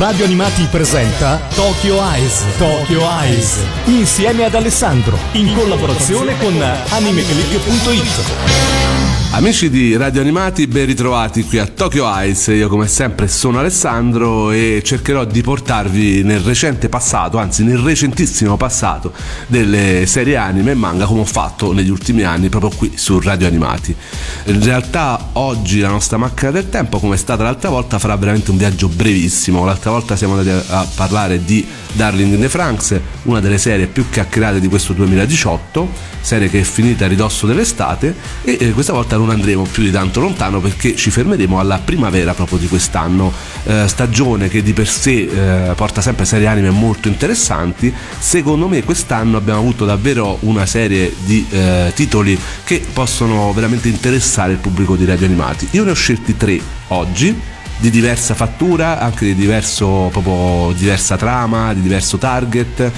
Radio Animati presenta Tokyo Eyes. Tokyo Eyes. Insieme ad Alessandro. In collaborazione con animeclick.it. Amici di Radio Animati, ben ritrovati qui a Tokyo Ice. Io come sempre sono Alessandro e cercherò di portarvi nel recente passato, anzi nel recentissimo passato, delle serie anime e manga come ho fatto negli ultimi anni proprio qui su Radio Animati. In realtà oggi la nostra macchina del tempo, come è stata l'altra volta, farà veramente un viaggio brevissimo. L'altra volta siamo andati a parlare di Darling in the Franks, una delle serie più chiacchierate di questo 2018, serie che è finita a ridosso dell'estate e eh, questa volta non andremo più di tanto lontano perché ci fermeremo alla primavera proprio di quest'anno, eh, stagione che di per sé eh, porta sempre serie anime molto interessanti. Secondo me quest'anno abbiamo avuto davvero una serie di eh, titoli che possono veramente interessare il pubblico di radio animati. Io ne ho scelti tre oggi di diversa fattura, anche di diverso, proprio diversa trama, di diverso target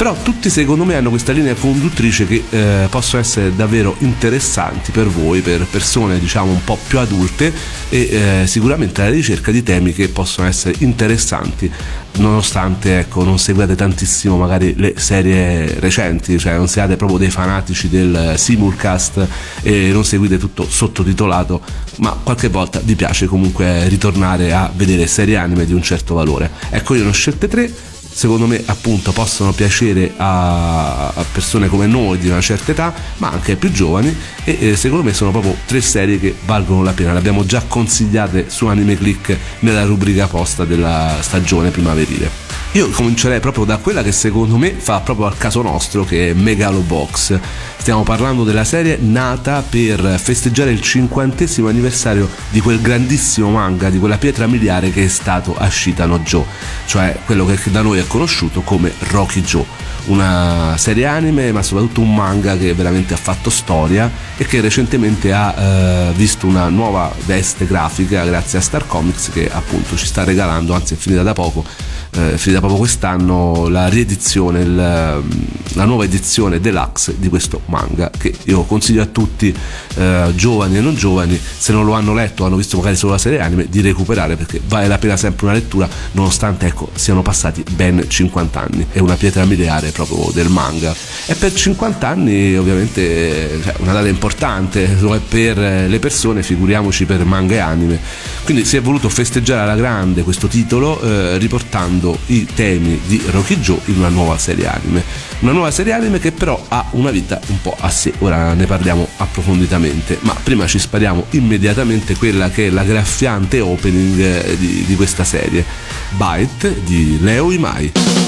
però tutti secondo me hanno questa linea conduttrice che eh, possono essere davvero interessanti per voi, per persone diciamo un po' più adulte e eh, sicuramente alla ricerca di temi che possono essere interessanti nonostante ecco, non seguiate tantissimo magari le serie recenti, cioè non siate proprio dei fanatici del simulcast e non seguite tutto sottotitolato, ma qualche volta vi piace comunque ritornare a vedere serie anime di un certo valore. Ecco, io ne ho scelte tre secondo me appunto possono piacere a, a, persone come noi di una certa età ma anche ai più giovani e eh, secondo me sono proprio tre serie che valgono la pena. Le abbiamo già consigliate su Anime Click nella rubrica posta della stagione primaverile io comincerei proprio da quella che secondo me fa proprio al caso nostro, che è Megalobox. Stiamo parlando della serie nata per festeggiare il cinquantesimo anniversario di quel grandissimo manga, di quella pietra miliare che è stato Ashita no Joe, cioè quello che da noi è conosciuto come Rocky Joe. Una serie anime, ma soprattutto un manga che veramente ha fatto storia e che recentemente ha eh, visto una nuova veste grafica grazie a Star Comics che appunto ci sta regalando, anzi è finita da poco, eh, finita proprio quest'anno la riedizione, il, la nuova edizione deluxe di questo manga che io consiglio a tutti, eh, giovani e non giovani, se non lo hanno letto hanno visto magari solo la serie anime, di recuperare perché vale la pena sempre una lettura nonostante ecco, siano passati ben 50 anni, è una pietra miliare proprio del manga. E per 50 anni ovviamente cioè, una data importante, lo è per le persone, figuriamoci per manga e anime. Quindi si è voluto festeggiare alla grande questo titolo eh, riportando i temi di Rocky Joe in una nuova serie anime. Una nuova serie anime che però ha una vita un po' a sé, ora ne parliamo approfonditamente, ma prima ci spariamo immediatamente quella che è la graffiante opening eh, di, di questa serie, Bite di Leo Imai.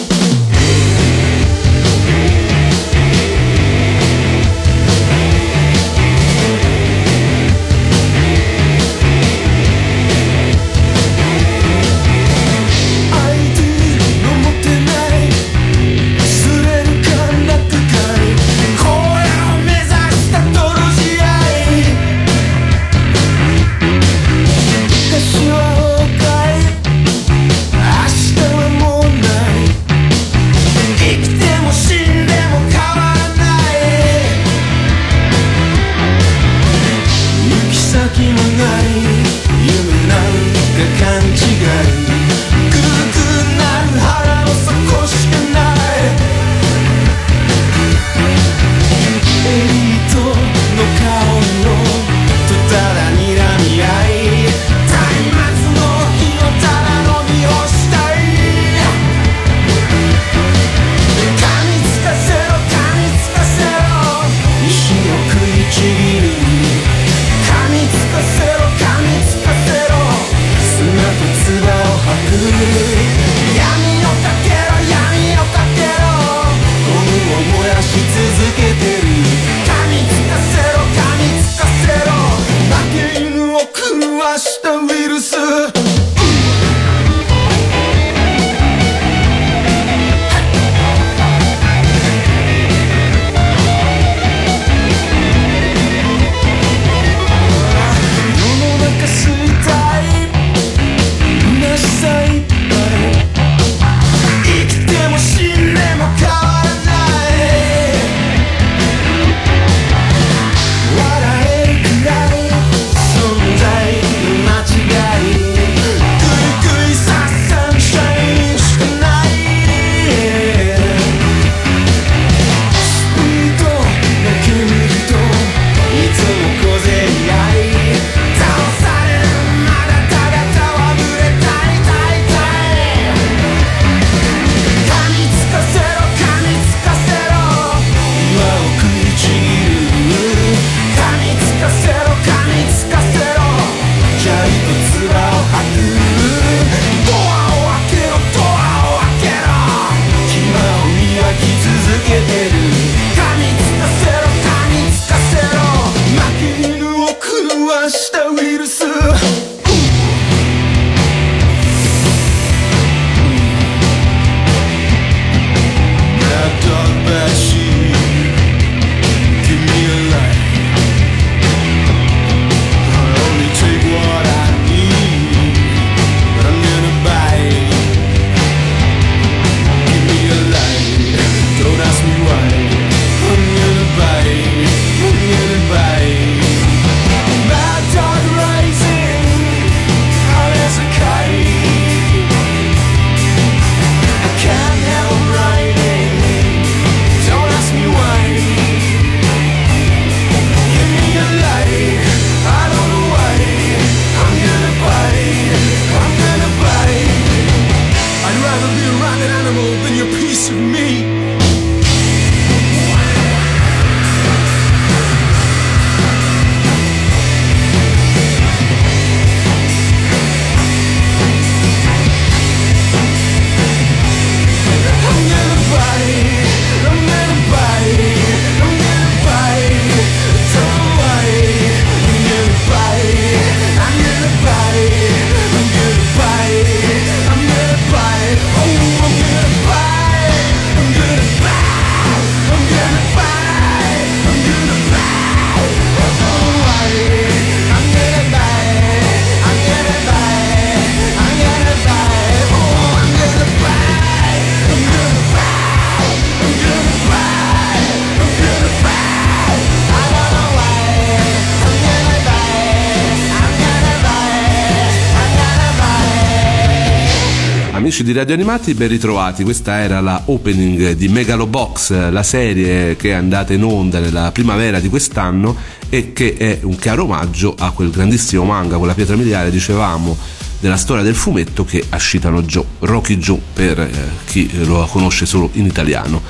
Amici di Radio Animati, ben ritrovati. Questa era la opening di Megalobox, la serie che è andata in onda nella primavera di quest'anno e che è un chiaro omaggio a quel grandissimo manga, quella pietra miliare, dicevamo, della storia del fumetto che Ashitano Joe, Rocky Joe per eh, chi lo conosce solo in italiano.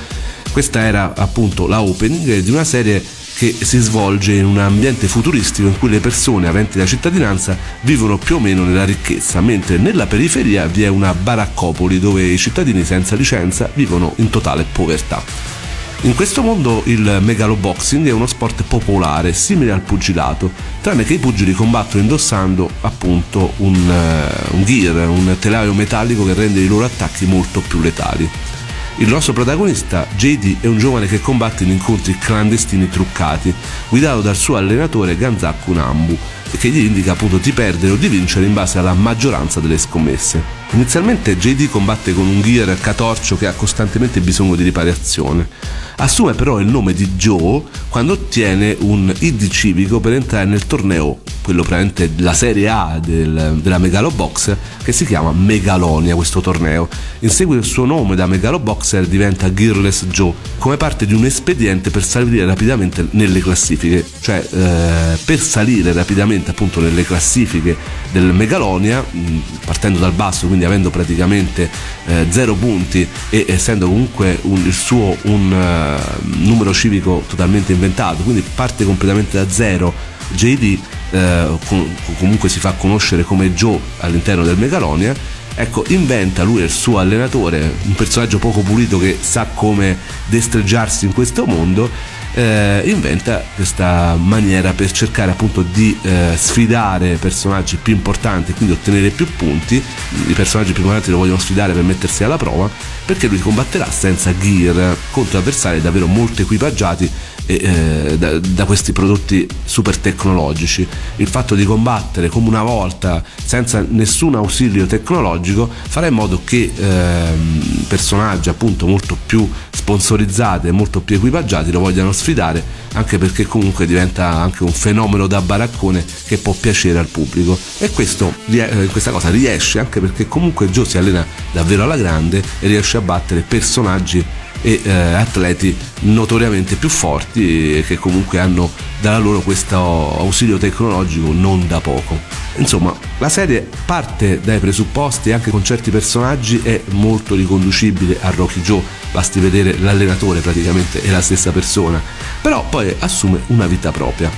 Questa era appunto la opening di una serie che si svolge in un ambiente futuristico in cui le persone aventi la cittadinanza vivono più o meno nella ricchezza, mentre nella periferia vi è una baraccopoli dove i cittadini senza licenza vivono in totale povertà. In questo mondo il megaloboxing è uno sport popolare, simile al pugilato, tranne che i pugili combattono indossando appunto un, uh, un gear, un telaio metallico che rende i loro attacchi molto più letali. Il nostro protagonista, JD, è un giovane che combatte in incontri clandestini truccati, guidato dal suo allenatore Ganzaku Nambu, che gli indica appunto di perdere o di vincere in base alla maggioranza delle scommesse. Inizialmente JD combatte con un gear catorcio che ha costantemente bisogno di riparazione. Assume però il nome di Joe quando ottiene un ID civico per entrare nel torneo quello praticamente la serie A del, della Megalobox che si chiama Megalonia questo torneo. In seguito il suo nome da Megaloboxer diventa Gearless Joe come parte di un espediente per salire rapidamente nelle classifiche, cioè eh, per salire rapidamente appunto nelle classifiche del Megalonia, partendo dal basso, quindi avendo praticamente eh, zero punti e essendo comunque un, il suo un uh, numero civico totalmente inventato, quindi parte completamente da zero. JD eh, comunque si fa conoscere come Joe all'interno del Megalonia ecco, inventa lui il suo allenatore, un personaggio poco pulito che sa come destreggiarsi in questo mondo, eh, inventa questa maniera per cercare appunto di eh, sfidare personaggi più importanti, quindi ottenere più punti. I personaggi più importanti lo vogliono sfidare per mettersi alla prova, perché lui combatterà senza gear contro avversari davvero molto equipaggiati eh, da, da, questi prodotti super tecnologici. Il fatto di combattere come una volta senza nessun ausilio tecnologico farà in modo che eh, personaggi appunto molto più sponsorizzati e molto più equipaggiati lo vogliano sfidare anche perché comunque diventa anche un fenomeno da baraccone che può piacere al pubblico e questo, eh, questa cosa riesce anche perché comunque Joe si allena davvero alla grande e riesce a battere personaggi e eh, atleti notoriamente più forti che comunque hanno dalla loro questo ausilio tecnologico non da poco. Insomma, la serie parte dai presupposti anche con certi personaggi è molto riconducibile a Rocky Joe, basti vedere l'allenatore praticamente è la stessa persona, però poi assume una vita propria.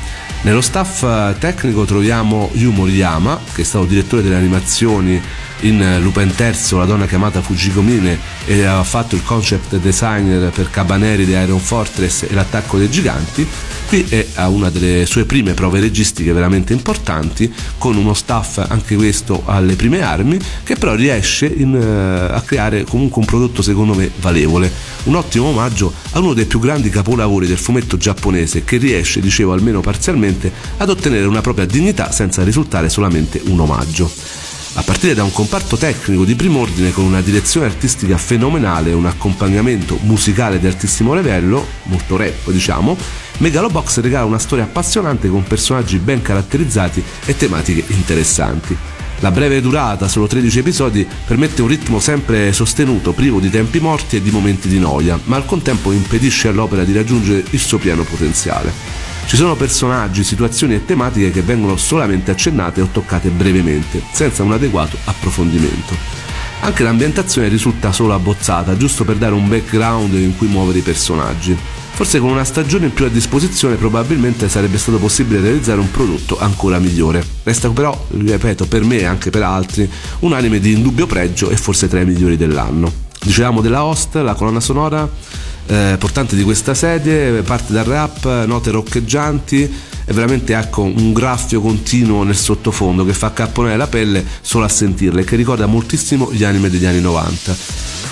Nello staff eh, tecnico troviamo Yu Moriyama, che è stato direttore delle animazioni in Lupin III, la donna chiamata Fujigomine, e ha fatto il concept designer per Cabaneri di Iron Fortress e l'attacco dei giganti. Qui è a una delle sue prime prove registiche veramente importanti, con uno staff anche questo alle prime armi, che però riesce in, uh, a creare comunque un prodotto secondo me valevole. Un ottimo omaggio a uno dei più grandi capolavori del fumetto giapponese che riesce, dicevo almeno parzialmente, ad ottenere una propria dignità senza risultare solamente un omaggio a partire da un comparto tecnico di prim'ordine con una direzione artistica fenomenale e un accompagnamento musicale di altissimo livello, molto rap diciamo, Megalobox regala una storia appassionante con personaggi ben caratterizzati e tematiche interessanti. La breve durata, solo 13 episodi, permette un ritmo sempre sostenuto, privo di tempi morti e di momenti di noia, ma al contempo impedisce all'opera di raggiungere il suo pieno potenziale. Ci sono personaggi, situazioni e tematiche che vengono solamente accennate o toccate brevemente, senza un adeguato approfondimento. Anche l'ambientazione risulta solo abbozzata, giusto per dare un background in cui muovere i personaggi. Forse con una stagione in più a disposizione probabilmente sarebbe stato possibile realizzare un prodotto ancora migliore. Resta però, ripeto, per me e anche per altri, un anime di indubbio pregio e forse tra i migliori dell'anno. Dicevamo della host, la colonna sonora eh, portante di questa serie, parte dal rap, note roccheggianti e veramente ecco un graffio continuo nel sottofondo che fa capponare la pelle solo a sentirle, che ricorda moltissimo gli anime degli anni 90.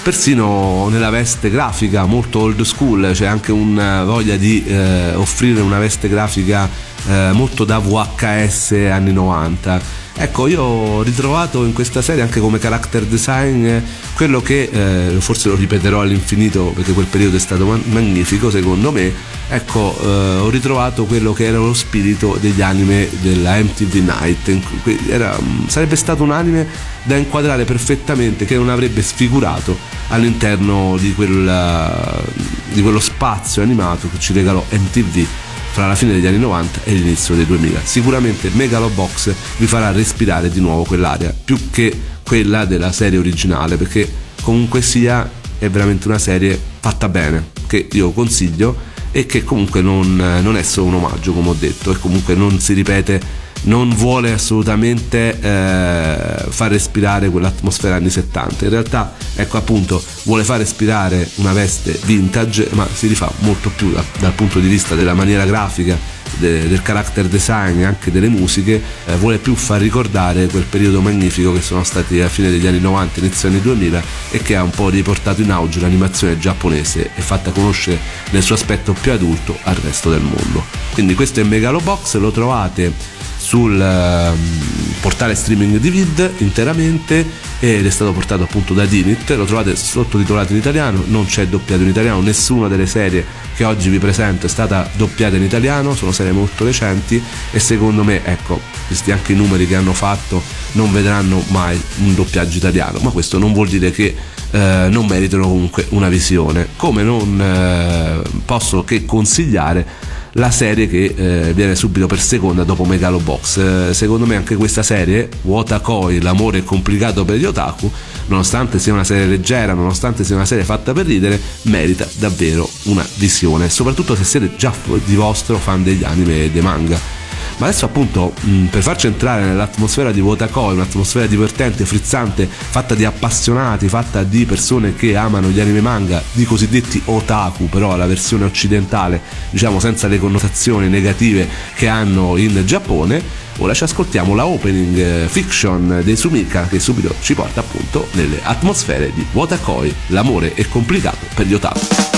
Persino nella veste grafica molto old school, c'è anche una voglia di eh, offrire una veste grafica eh, molto da VHS anni 90 Ecco, io ho ritrovato in questa serie anche come character design quello che, eh, forse lo ripeterò all'infinito perché quel periodo è stato magnifico secondo me, ecco, eh, ho ritrovato quello che era lo spirito degli anime della MTV Night. Era, sarebbe stato un anime da inquadrare perfettamente che non avrebbe sfigurato all'interno di, quella, di quello spazio animato che ci regalò MTV fra la fine degli anni 90 e l'inizio dei 2000. Sicuramente Megalobox vi farà respirare di nuovo quell'area, più che quella della serie originale, perché comunque sia è veramente una serie fatta bene, che io consiglio e che comunque non, non è solo un omaggio, come ho detto, e comunque non si ripete non vuole assolutamente eh, far respirare quell'atmosfera anni 70 in realtà ecco appunto vuole far respirare una veste vintage ma si rifà molto più da, dal punto di vista della maniera grafica de, del character design e anche delle musiche eh, vuole più far ricordare quel periodo magnifico che sono stati a fine degli anni 90 inizio anni 2000 e che ha un po' riportato in auge l'animazione giapponese e fatta conoscere nel suo aspetto più adulto al resto del mondo. Quindi questo è Megalobox lo trovate sul uh, portale streaming di Vid interamente ed è stato portato appunto da Dinit, lo trovate sottotitolato in italiano, non c'è doppiato in italiano, nessuna delle serie che oggi vi presento è stata doppiata in italiano, sono serie molto recenti e secondo me, ecco, visti anche i numeri che hanno fatto, non vedranno mai un doppiaggio italiano, ma questo non vuol dire che eh, non meritano comunque una visione, come non eh, posso che consigliare la serie che eh, viene subito per seconda dopo Megalobox. Eh, secondo me anche questa serie, Wotakoi, l'amore è complicato per gli otaku, nonostante sia una serie leggera, nonostante sia una serie fatta per ridere, merita davvero una visione, soprattutto se siete già di vostro fan degli anime e dei manga ma adesso appunto mh, per farci entrare nell'atmosfera di Wotakoi, un'atmosfera divertente, frizzante, fatta di appassionati, fatta di persone che amano gli anime manga, di cosiddetti otaku, però la versione occidentale, diciamo senza le connotazioni negative che hanno in Giappone, ora ci ascoltiamo la opening eh, fiction dei Sumika che subito ci porta appunto nelle atmosfere di Wotakoi, l'amore è complicato per gli otaku.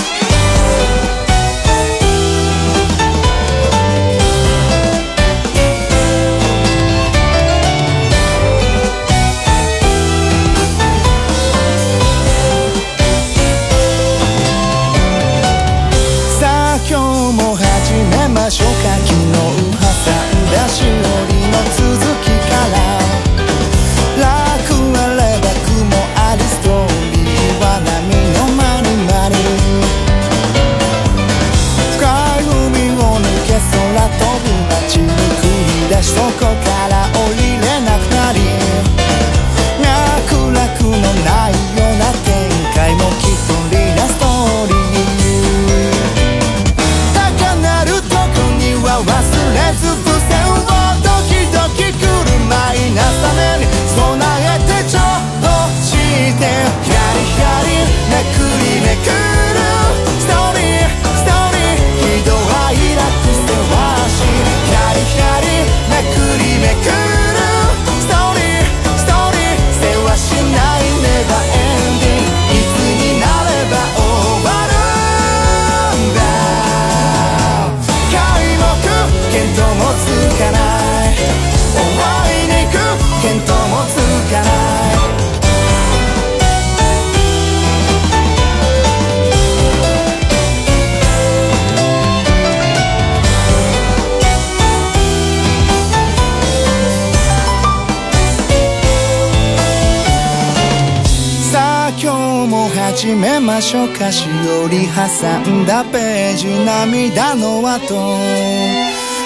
ましょう歌詞より挟んだページ涙の跡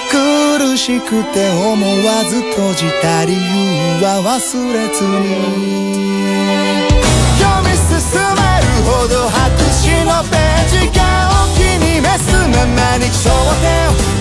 苦しくて思わず閉じた理由は忘れずに。読み進めるほど白紙のページがお気に召すままに頂点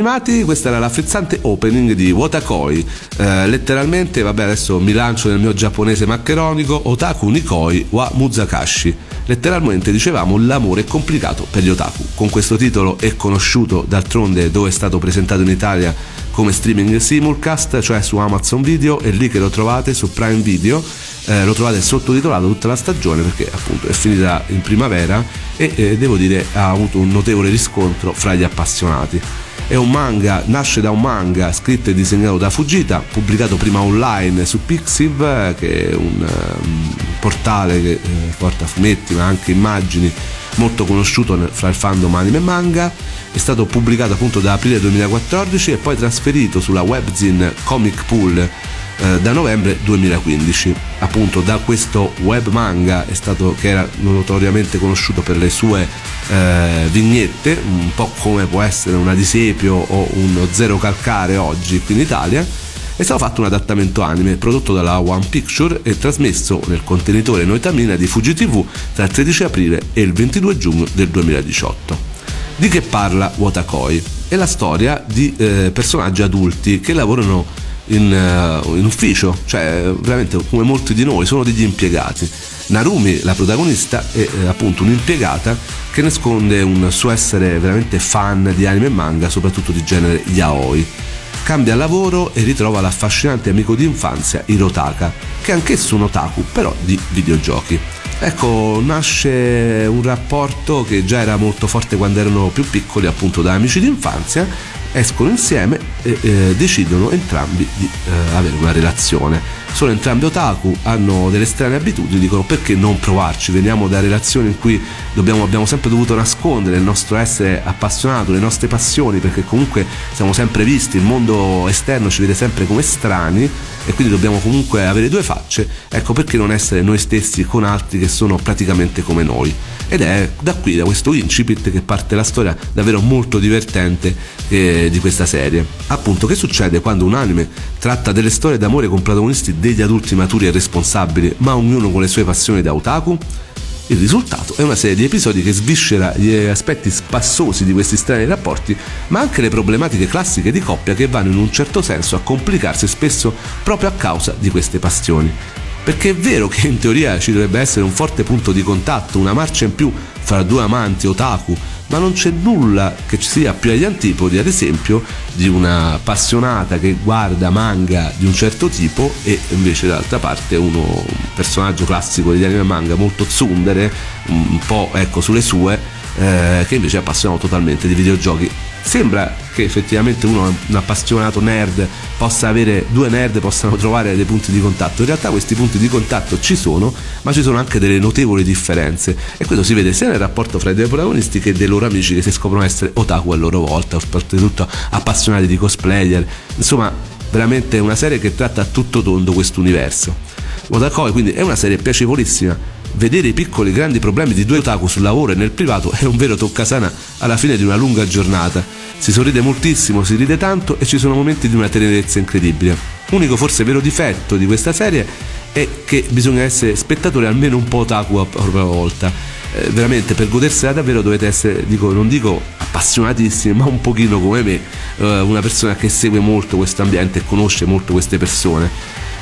Animati, questa era la frizzante opening di Wotakoi. Eh, letteralmente, vabbè, adesso mi lancio nel mio giapponese maccheronico, Otaku Nikoi wa Muzakashi. Letteralmente dicevamo l'amore complicato per gli otaku. Con questo titolo è conosciuto d'altronde dove è stato presentato in Italia come streaming simulcast, cioè su Amazon Video, è lì che lo trovate su Prime Video. Eh, lo trovate sottotitolato tutta la stagione perché appunto è finita in primavera e eh, devo dire ha avuto un notevole riscontro fra gli appassionati. È un manga, nasce da un manga scritto e disegnato da Fujita, pubblicato prima online su Pixiv, che è un, eh, portale che eh, porta fumetti ma anche immagini molto conosciuto fra il fandom anime e manga. È stato pubblicato appunto da aprile 2014 e poi trasferito sulla webzine Comic Pool eh, da novembre 2015. Appunto da questo web manga stato, che era notoriamente conosciuto per le sue eh, vignette, un po' come può essere una di Sepio o uno Zero Calcare oggi qui in Italia, è stato fatto un adattamento anime prodotto dalla One Picture e trasmesso nel contenitore Noitamina di Fuji TV tra il 13 aprile e il 22 giugno del 2018. Di che parla Watakoi? È la storia di eh, personaggi adulti che lavorano in, eh, in ufficio, cioè veramente come molti di noi, sono degli impiegati. Narumi, la protagonista, è eh, appunto un'impiegata che nasconde un suo essere veramente fan di anime e manga, soprattutto di genere yaoi. Cambia lavoro e ritrova l'affascinante amico di infanzia Hirotaka, che è anch'esso un otaku, però di videogiochi. Ecco, nasce un rapporto che già era molto forte quando erano più piccoli, appunto da amici d'infanzia, escono insieme e eh, decidono entrambi di eh, avere una relazione. Sono entrambi otaku, hanno delle strane abitudini, dicono perché non provarci, veniamo da relazioni in cui dobbiamo- abbiamo sempre dovuto nascondere il nostro essere appassionato, le nostre passioni, perché comunque siamo sempre visti, il mondo esterno ci vede sempre come strani e quindi dobbiamo comunque avere due facce, ecco perché non essere noi stessi con altri che sono praticamente come noi. Ed è da qui, da questo incipit, che parte la storia davvero molto divertente eh, di questa serie. Appunto, che succede quando un anime tratta delle storie d'amore con protagonisti degli adulti maturi e responsabili, ma ognuno con le sue passioni da otaku? Il risultato è una serie di episodi che sviscera gli aspetti spassosi di questi strani rapporti, ma anche le problematiche classiche di coppia che vanno in un certo senso a complicarsi spesso proprio a causa di queste passioni. Perché è vero che in teoria ci dovrebbe essere un forte punto di contatto, una marcia in più fra due amanti otaku, ma non c'è nulla che ci sia più agli antipodi, ad esempio, di una appassionata che guarda manga di un certo tipo e invece dall'altra parte uno, un personaggio classico degli anime manga molto tsundere, un po' ecco sulle sue, eh, che invece è appassionato totalmente di videogiochi. Sembra che effettivamente uno, un appassionato nerd, possa avere due nerd possano trovare dei punti di contatto. In realtà questi punti di contatto ci sono, ma ci sono anche delle notevoli differenze. E questo si vede sia nel rapporto fra i due protagonisti che dei loro amici che si scoprono essere otaku a loro volta, soprattutto appassionati di cosplayer. Insomma, veramente una serie che tratta a tutto tondo questo universo. Otakoi quindi è una serie piacevolissima. Vedere i piccoli e grandi problemi di due otaku sul lavoro e nel privato è un vero toccasana alla fine di una lunga giornata. Si sorride moltissimo, si ride tanto e ci sono momenti di una tenerezza incredibile. Unico forse vero difetto di questa serie è che bisogna essere spettatori almeno un po' otaku a propria volta. Eh, veramente per godersela davvero dovete essere, dico, non dico appassionatissimi, ma un pochino come me, eh, una persona che segue molto questo ambiente e conosce molto queste persone.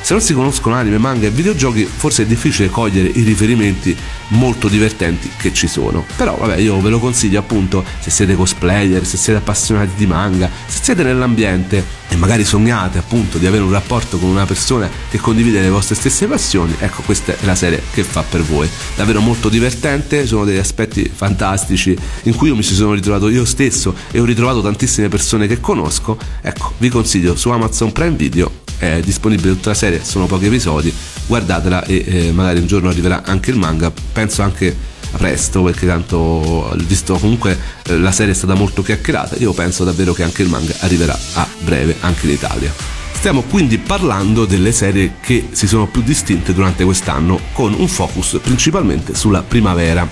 Se non si conoscono anime, manga e videogiochi, forse è difficile cogliere i riferimenti molto divertenti che ci sono. Però vabbè, io ve lo consiglio appunto se siete cosplayer, se siete appassionati di manga, se siete nell'ambiente e magari sognate appunto di avere un rapporto con una persona che condivide le vostre stesse passioni, ecco questa è la serie che fa per voi. Davvero molto divertente, sono degli aspetti fantastici in cui io mi ci sono ritrovato io stesso e ho ritrovato tantissime persone che conosco. Ecco, vi consiglio su Amazon Prime Video è disponibile tutta la serie, sono pochi episodi, guardatela e eh, magari un giorno arriverà anche il manga, penso anche presto perché tanto visto comunque eh, la serie è stata molto chiacchierata io penso davvero che anche il manga arriverà a breve anche in Italia. Stiamo quindi parlando delle serie che si sono più distinte durante quest'anno con un focus principalmente sulla primavera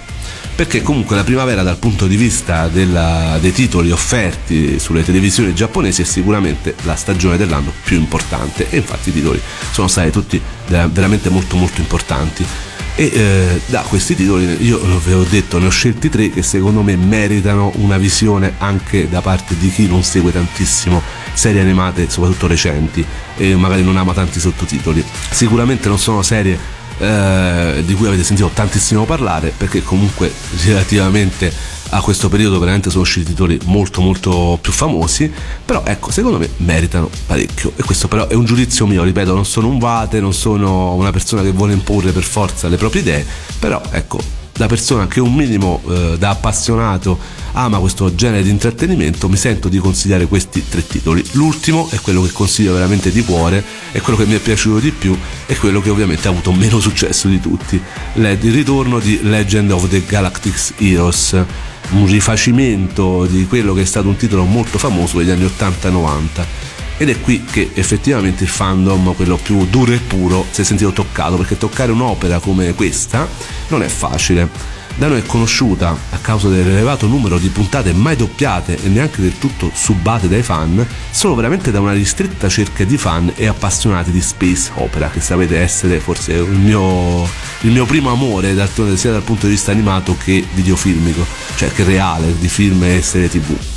perché comunque la primavera dal punto di vista della, dei titoli offerti sulle televisioni giapponesi è sicuramente la stagione dell'anno più importante. E infatti i titoli sono stati tutti veramente molto molto importanti. E eh, da questi titoli io vi ho detto ne ho scelti tre che secondo me meritano una visione anche da parte di chi non segue tantissimo serie animate soprattutto recenti e magari non ama tanti sottotitoli. Sicuramente non sono serie eh, di cui avete sentito tantissimo parlare perché comunque relativamente a questo periodo veramente sono usciti titoli molto molto più famosi però ecco secondo me meritano parecchio. E questo però è un giudizio mio ripeto non sono un vate non sono una persona che vuole imporre per forza le proprie idee però ecco da persona che un minimo eh, da appassionato ama questo genere di intrattenimento mi sento di consigliare questi tre titoli. L'ultimo è quello che consiglio veramente di cuore è quello che mi è piaciuto di più e quello che ovviamente ha avuto meno successo di tutti. Il ritorno di Legend of the Galactic Heroes un rifacimento di quello che è stato un titolo molto famoso degli anni 80-90 ed è qui che effettivamente il fandom, quello più duro e puro, si è sentito toccato perché toccare un'opera come questa non è facile. Da noi è conosciuta a causa dell'elevato numero di puntate mai doppiate e neanche del tutto subate dai fan, solo veramente da una ristretta cerchia di fan e appassionati di space opera, che sapete essere forse il mio, il mio primo amore sia dal punto di vista animato che videofilmico, cioè che reale di film e serie tv.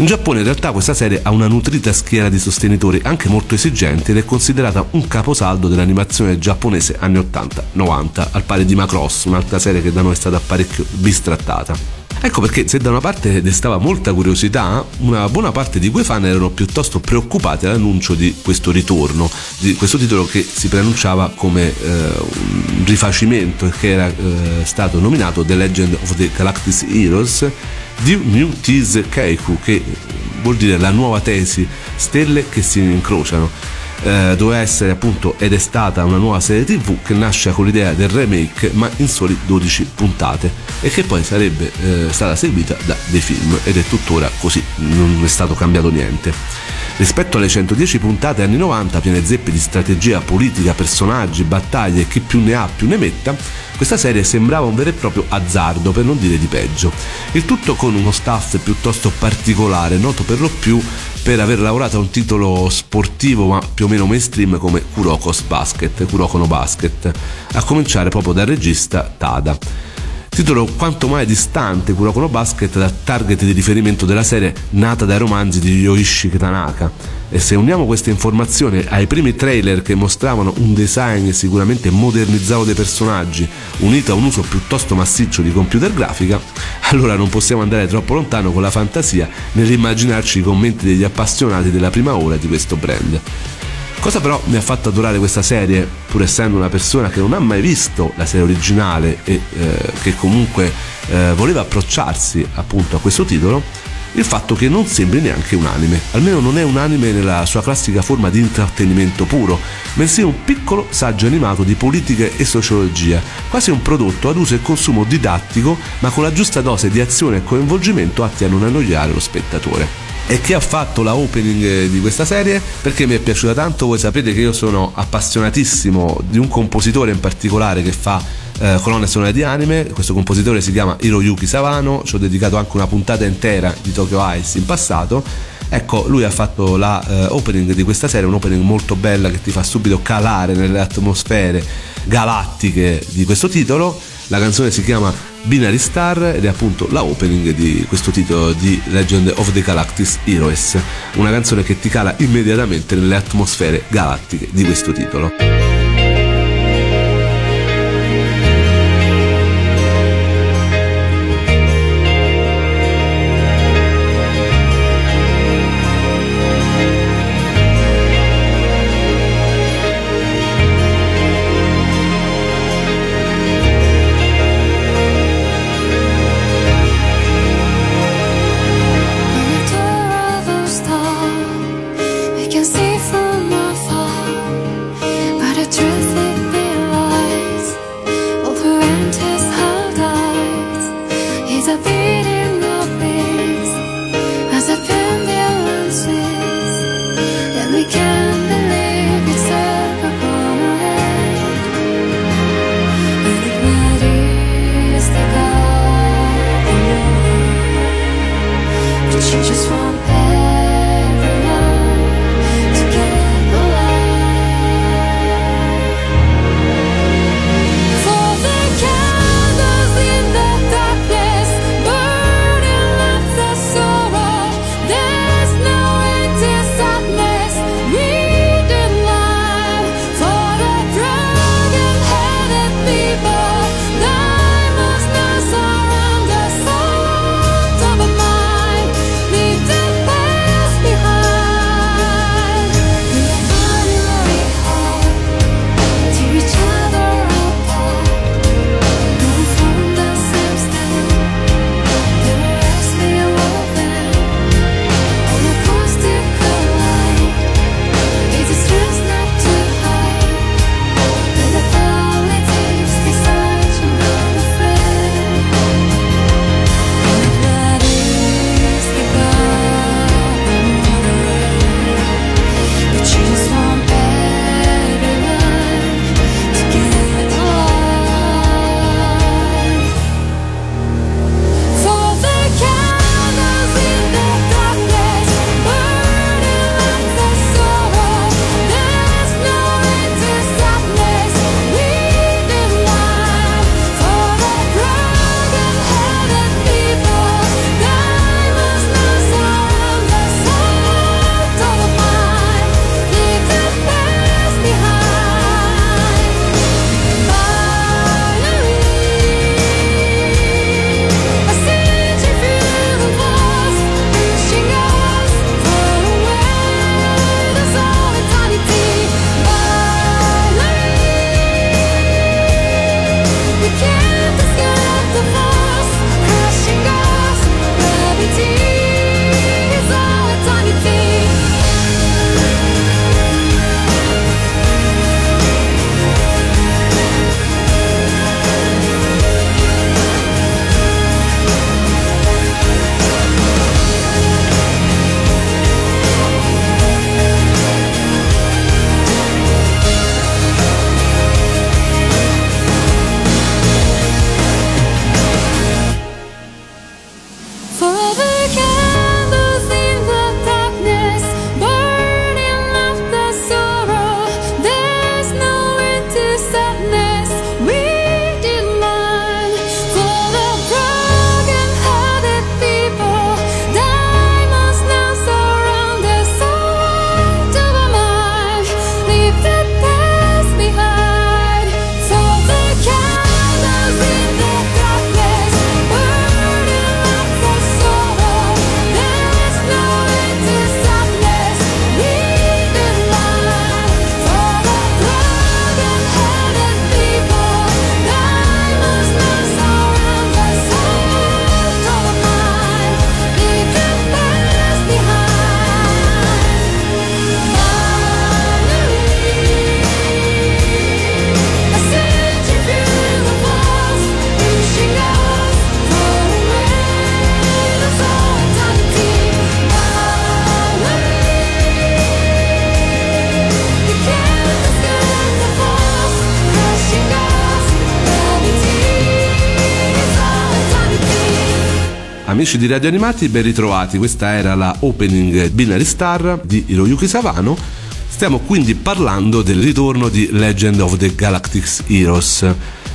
In Giappone in realtà questa serie ha una nutrita schiera di sostenitori anche molto esigenti ed è considerata un caposaldo dell'animazione giapponese anni 80-90, al pari di Macross, un'altra serie che da noi è stata parecchio bistrattata. Ecco perché se da una parte destava molta curiosità, una buona parte di quei fan erano piuttosto preoccupati all'annuncio di questo ritorno, di questo titolo che si preannunciava come eh, un rifacimento e che era eh, stato nominato The Legend of the Galactic Heroes di New Tease Keiku, che vuol dire la nuova tesi, stelle che si incrociano. Eh, doveva essere appunto ed è stata una nuova serie tv che nasce con l'idea del remake ma in soli 12 puntate e che poi sarebbe eh, stata seguita da dei film ed è tuttora così, non è stato cambiato niente. Rispetto alle 110 puntate anni 90 piene zeppe di strategia, politica, personaggi, battaglie e chi più ne ha più ne metta, questa serie sembrava un vero e proprio azzardo, per non dire di peggio. Il tutto con uno staff piuttosto particolare, noto per lo più per aver lavorato a un titolo sportivo ma più o meno mainstream come Kuroko's Basket, Kurokono Basket, a cominciare proprio dal regista Tada titolo quanto mai distante Kurokono Basket dal target di riferimento della serie nata dai romanzi di Yoichi Tanaka. E se uniamo queste informazioni ai primi trailer che mostravano un design sicuramente modernizzato dei personaggi, unito a un uso piuttosto massiccio di computer grafica, allora non possiamo andare troppo lontano con la fantasia nell'immaginarci i commenti degli appassionati della prima ora di questo brand. Cosa però mi ha fatto adorare questa serie, pur essendo una persona che non ha mai visto la serie originale e eh, che comunque eh, voleva approcciarsi appunto a questo titolo, il fatto che non sembri neanche un anime, almeno non è un anime nella sua classica forma di intrattenimento puro, bensì un piccolo saggio animato di politica e sociologia, quasi un prodotto ad uso e consumo didattico, ma con la giusta dose di azione e coinvolgimento atti a non annoiare lo spettatore e chi ha fatto la opening di questa serie? Perché mi è piaciuta tanto voi sapete che io sono appassionatissimo di un compositore in particolare che fa eh, colonne sonore di anime. Questo compositore si chiama Hiroyuki Savano ci ho dedicato anche una puntata intera di Tokyo Ice in passato. Ecco lui ha fatto la eh, opening di questa serie un opening molto bella che ti fa subito calare nelle atmosfere galattiche di questo titolo la canzone si chiama Binary Star ed è appunto la opening di questo titolo di Legend of the Galactic Heroes, una canzone che ti cala immediatamente nelle atmosfere galattiche di questo titolo. Amici di Radio Animati, ben ritrovati. Questa era la opening Binary Star di Hiroyuki Savano. Stiamo quindi parlando del ritorno di Legend of the Galactic Heroes.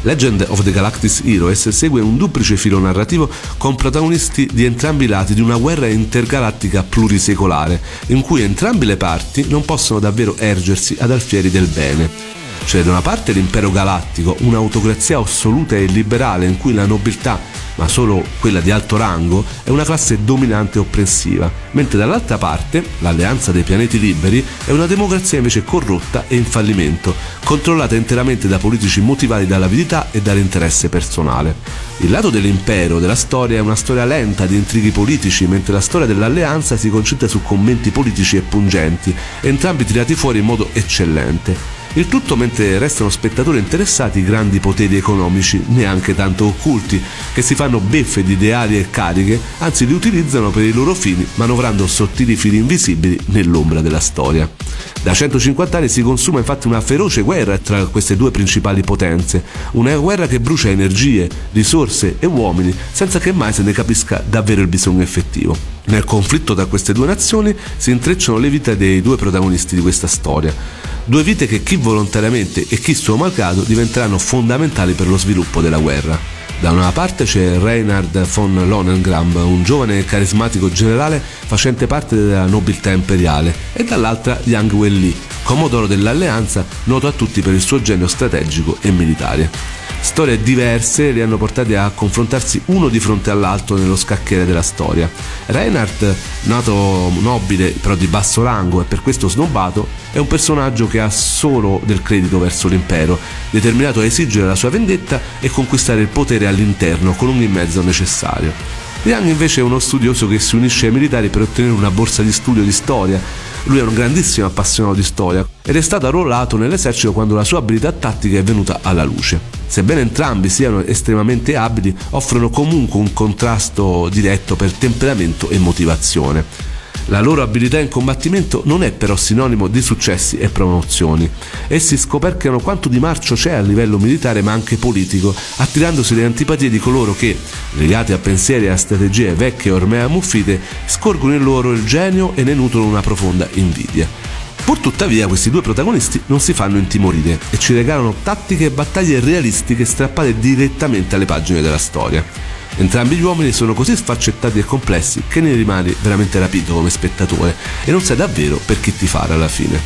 Legend of the Galactic Heroes segue un duplice filo narrativo con protagonisti di entrambi i lati di una guerra intergalattica plurisecolare, in cui entrambe le parti non possono davvero ergersi ad alfieri del bene. C'è da una parte l'impero galattico, un'autocrazia assoluta e liberale in cui la nobiltà ma solo quella di alto rango, è una classe dominante e oppressiva, mentre dall'altra parte l'alleanza dei pianeti liberi è una democrazia invece corrotta e in fallimento, controllata interamente da politici motivati dall'avidità e dall'interesse personale. Il lato dell'impero della storia è una storia lenta di intrighi politici, mentre la storia dell'alleanza si concentra su commenti politici e pungenti, entrambi tirati fuori in modo eccellente. Il tutto mentre restano spettatori interessati i grandi poteri economici, neanche tanto occulti, che si fanno beffe di ideali e cariche, anzi li utilizzano per i loro fini, manovrando sottili fili invisibili nell'ombra della storia. Da 150 anni si consuma infatti una feroce guerra tra queste due principali potenze, una guerra che brucia energie, risorse e uomini senza che mai se ne capisca davvero il bisogno effettivo. Nel conflitto tra queste due nazioni si intrecciano le vite dei due protagonisti di questa storia. Due vite che chi volontariamente e chi suo malgrado diventeranno fondamentali per lo sviluppo della guerra. Da una parte c'è Reinhard von Lohengram, un giovane e carismatico generale facente parte della nobiltà imperiale, e dall'altra Yang Wenli, comodoro dell'alleanza, noto a tutti per il suo genio strategico e militare. Storie diverse li hanno portati a confrontarsi uno di fronte all'altro nello scacchiere della storia. Reinhardt, nato nobile però di basso rango e per questo snobbato, è un personaggio che ha solo del credito verso l'impero, determinato a esigere la sua vendetta e conquistare il potere all'interno con ogni mezzo necessario. Young invece è uno studioso che si unisce ai militari per ottenere una borsa di studio di storia. Lui è un grandissimo appassionato di storia ed è stato arruolato nell'esercito quando la sua abilità tattica è venuta alla luce. Sebbene entrambi siano estremamente abili, offrono comunque un contrasto diretto per temperamento e motivazione. La loro abilità in combattimento non è però sinonimo di successi e promozioni. Essi scoperchiano quanto di marcio c'è a livello militare ma anche politico, attirandosi le antipatie di coloro che, legati a pensieri e a strategie vecchie ormai ammuffite, scorgono in loro il genio e ne nutrono una profonda invidia. Pur tuttavia questi due protagonisti non si fanno intimorire e ci regalano tattiche e battaglie realistiche strappate direttamente alle pagine della storia. Entrambi gli uomini sono così sfaccettati e complessi che ne rimani veramente rapito come spettatore e non sai davvero per chi ti fare alla fine.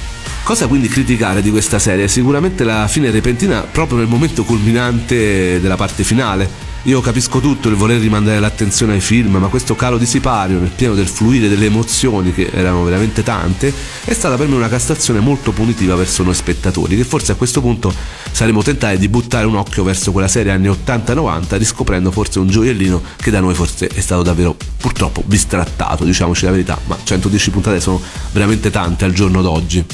Cosa quindi criticare di questa serie? Sicuramente la fine repentina proprio nel momento culminante della parte finale, io capisco tutto il voler rimandare l'attenzione ai film, ma questo calo di sipario nel pieno del fluire delle emozioni, che erano veramente tante, è stata per me una castrazione molto punitiva verso noi spettatori, che forse a questo punto saremo tentati di buttare un occhio verso quella serie anni 80-90, riscoprendo forse un gioiellino che da noi forse è stato davvero purtroppo bistrattato, diciamoci la verità, ma 110 puntate sono veramente tante al giorno d'oggi.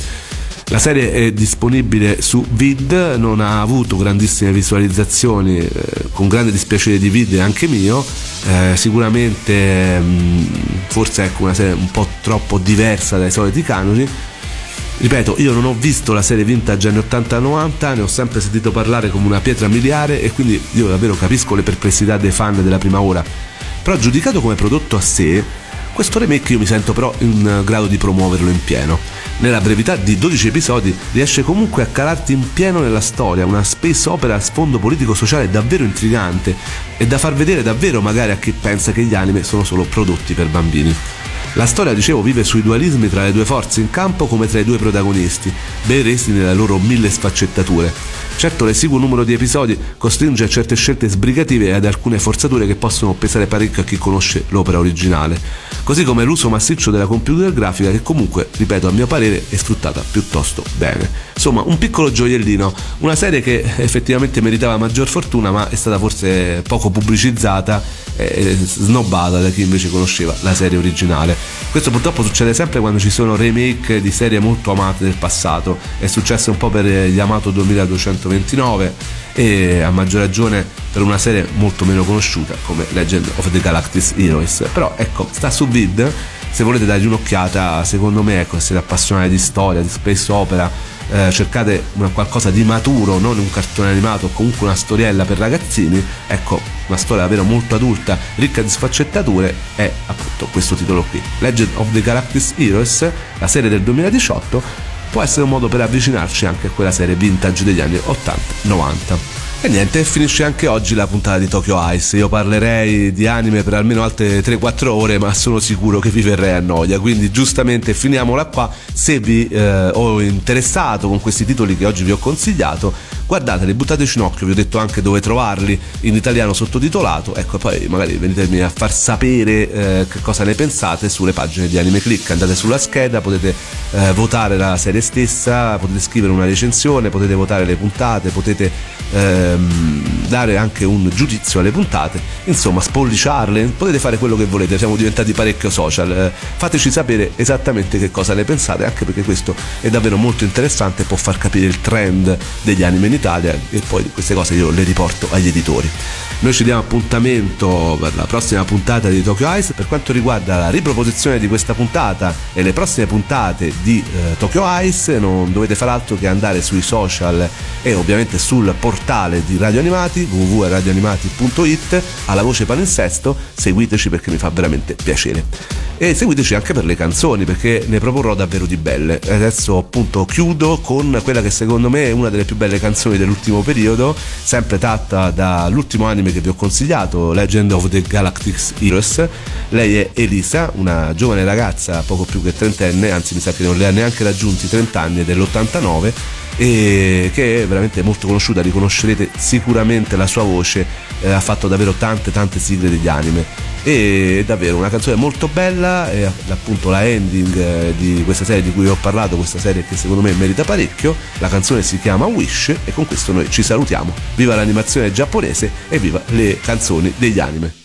La serie è disponibile su Vid, non ha avuto grandissime visualizzazioni, eh, con grande dispiacere di Vid e anche mio, eh, sicuramente mh, mm, forse ecco una serie un po' troppo diversa dai soliti canoni. Ripeto, io non ho visto la serie vintage anni 80-90, ne ho sempre sentito parlare come una pietra miliare e quindi io davvero capisco le perplessità dei fan della prima ora. Però giudicato come prodotto a sé, questo remake io mi sento però in grado di promuoverlo in pieno. Nella brevità di 12 episodi riesce comunque a calarti in pieno nella storia, una space opera a sfondo politico-sociale davvero intrigante e da far vedere davvero magari a chi pensa che gli anime sono solo prodotti per bambini. La storia, dicevo, vive sui dualismi tra le due forze in campo come tra i due protagonisti, ben resi nelle loro mille sfaccettature. Certo l'esiguo numero di episodi costringe a certe scelte sbrigative e ad alcune forzature che possono pesare parecchio a chi conosce l'opera originale, così come l'uso massiccio della computer grafica che comunque, ripeto a mio parere, è sfruttata piuttosto bene. Insomma, un piccolo gioiellino, una serie che effettivamente meritava maggior fortuna ma è stata forse poco pubblicizzata e snobbata da chi invece conosceva la serie originale. Questo purtroppo succede sempre quando ci sono remake di serie molto amate del passato, è successo un po' per gli Amato 2229 e a maggior ragione per una serie molto meno conosciuta come Legend of the Galactic Heroes. Però ecco, sta su vid, se volete dargli un'occhiata, secondo me ecco, siete appassionati di storia, di space opera, eh, cercate una, qualcosa di maturo, non un cartone animato, comunque una storiella per ragazzini, ecco, una storia davvero molto adulta, ricca di sfaccettature, è appunto questo titolo qui. Legend of the Galactic Heroes, la serie del 2018, può essere un modo per avvicinarci anche a quella serie vintage degli anni 80-90. E niente, finisce anche oggi la puntata di Tokyo Ice. Io parlerei di anime per almeno altre 3-4 ore, ma sono sicuro che vi verrei a noia. Quindi, giustamente, finiamola qua. Se vi eh, ho interessato con questi titoli che oggi vi ho consigliato, guardateli, buttateci un occhio. Vi ho detto anche dove trovarli in italiano sottotitolato. Ecco, poi magari venitemi a far sapere eh, che cosa ne pensate sulle pagine di Anime Click. Andate sulla scheda, potete eh, votare la serie stessa, potete scrivere una recensione, potete votare le puntate, potete eh, ehm, dare anche un giudizio alle puntate, insomma spolliciarle, potete fare quello che volete, siamo diventati parecchio social, eh, fateci sapere esattamente che cosa ne pensate, anche perché questo è davvero molto interessante, può far capire il trend degli anime Italia e poi queste cose io le riporto agli editori. Noi ci diamo appuntamento per la prossima puntata di Tokyo Ice. Per quanto riguarda la riproposizione di questa puntata e le prossime puntate di eh, Tokyo Ice, non dovete fare altro che andare sui social e ovviamente sul portale di Radio Animati www.radioanimati.it alla voce palinsesto. Seguiteci perché mi fa veramente piacere. e seguiteci anche per le canzoni perché ne proporrò davvero di belle. Adesso appunto chiudo con quella che secondo me è una delle più belle canzoni dell'ultimo periodo, sempre tratta dall'ultimo anime che vi ho consigliato, Legend of the Galactic Heroes. Lei è Elisa, una giovane ragazza poco più che trentenne, anzi mi sa che non le ha neanche raggiunti 30 anni, dell'89 e che è veramente molto conosciuta, riconoscerete sicuramente la sua voce, eh, ha fatto davvero tante tante sigle degli anime. E davvero una canzone molto bella è appunto la ending eh, di questa serie di cui ho parlato questa serie che secondo me merita parecchio la canzone si chiama Wish e con questo noi ci salutiamo. Viva l'animazione giapponese e viva le canzoni degli anime